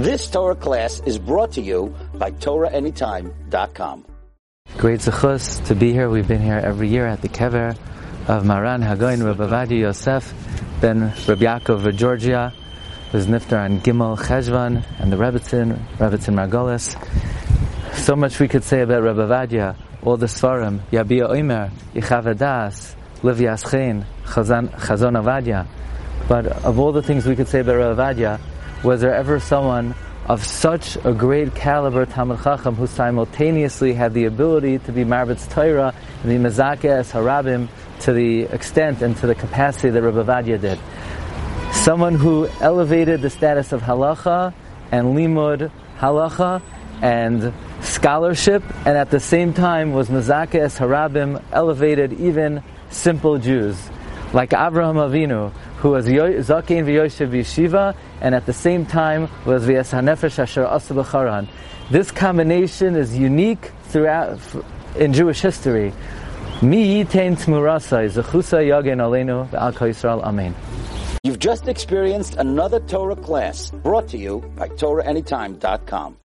This Torah class is brought to you by TorahAnytime.com. Great zechus to be here. We've been here every year at the kever of Maran Hagaon Rabbi Yosef ben Rabbi Yaakov of Georgia, who's niftar on Gimel Cheshvan and the Rebbitzin, Rebbitzin Margolis. So much we could say about Rabbi Ovadia, all the Svarim, Yabia Omer, Yichavadas, Livyat Chen, Chazon Ovadia. But of all the things we could say about Rabbi Ovadia, was there ever someone of such a great caliber Talmud Chacham who simultaneously had the ability to be Marbitz Torah and be Mezakeh Harabim to the extent and to the capacity that Rabbi Ovadia did. Someone who elevated the status of halacha and limud halacha and scholarship, and at the same time was Mezakeh Harabim, elevated even simple Jews, like Abraham Avinu, who was Zakein v'Yoshev Yeshiva, and at the same time was V'yas HaNefesh Asher Asa. This combination is unique throughout in Jewish history. Mi yitain tmurasai zechusa yagen aleinu v'al Yisrael. Amen. You've just experienced another Torah class brought to you by TorahAnytime.com.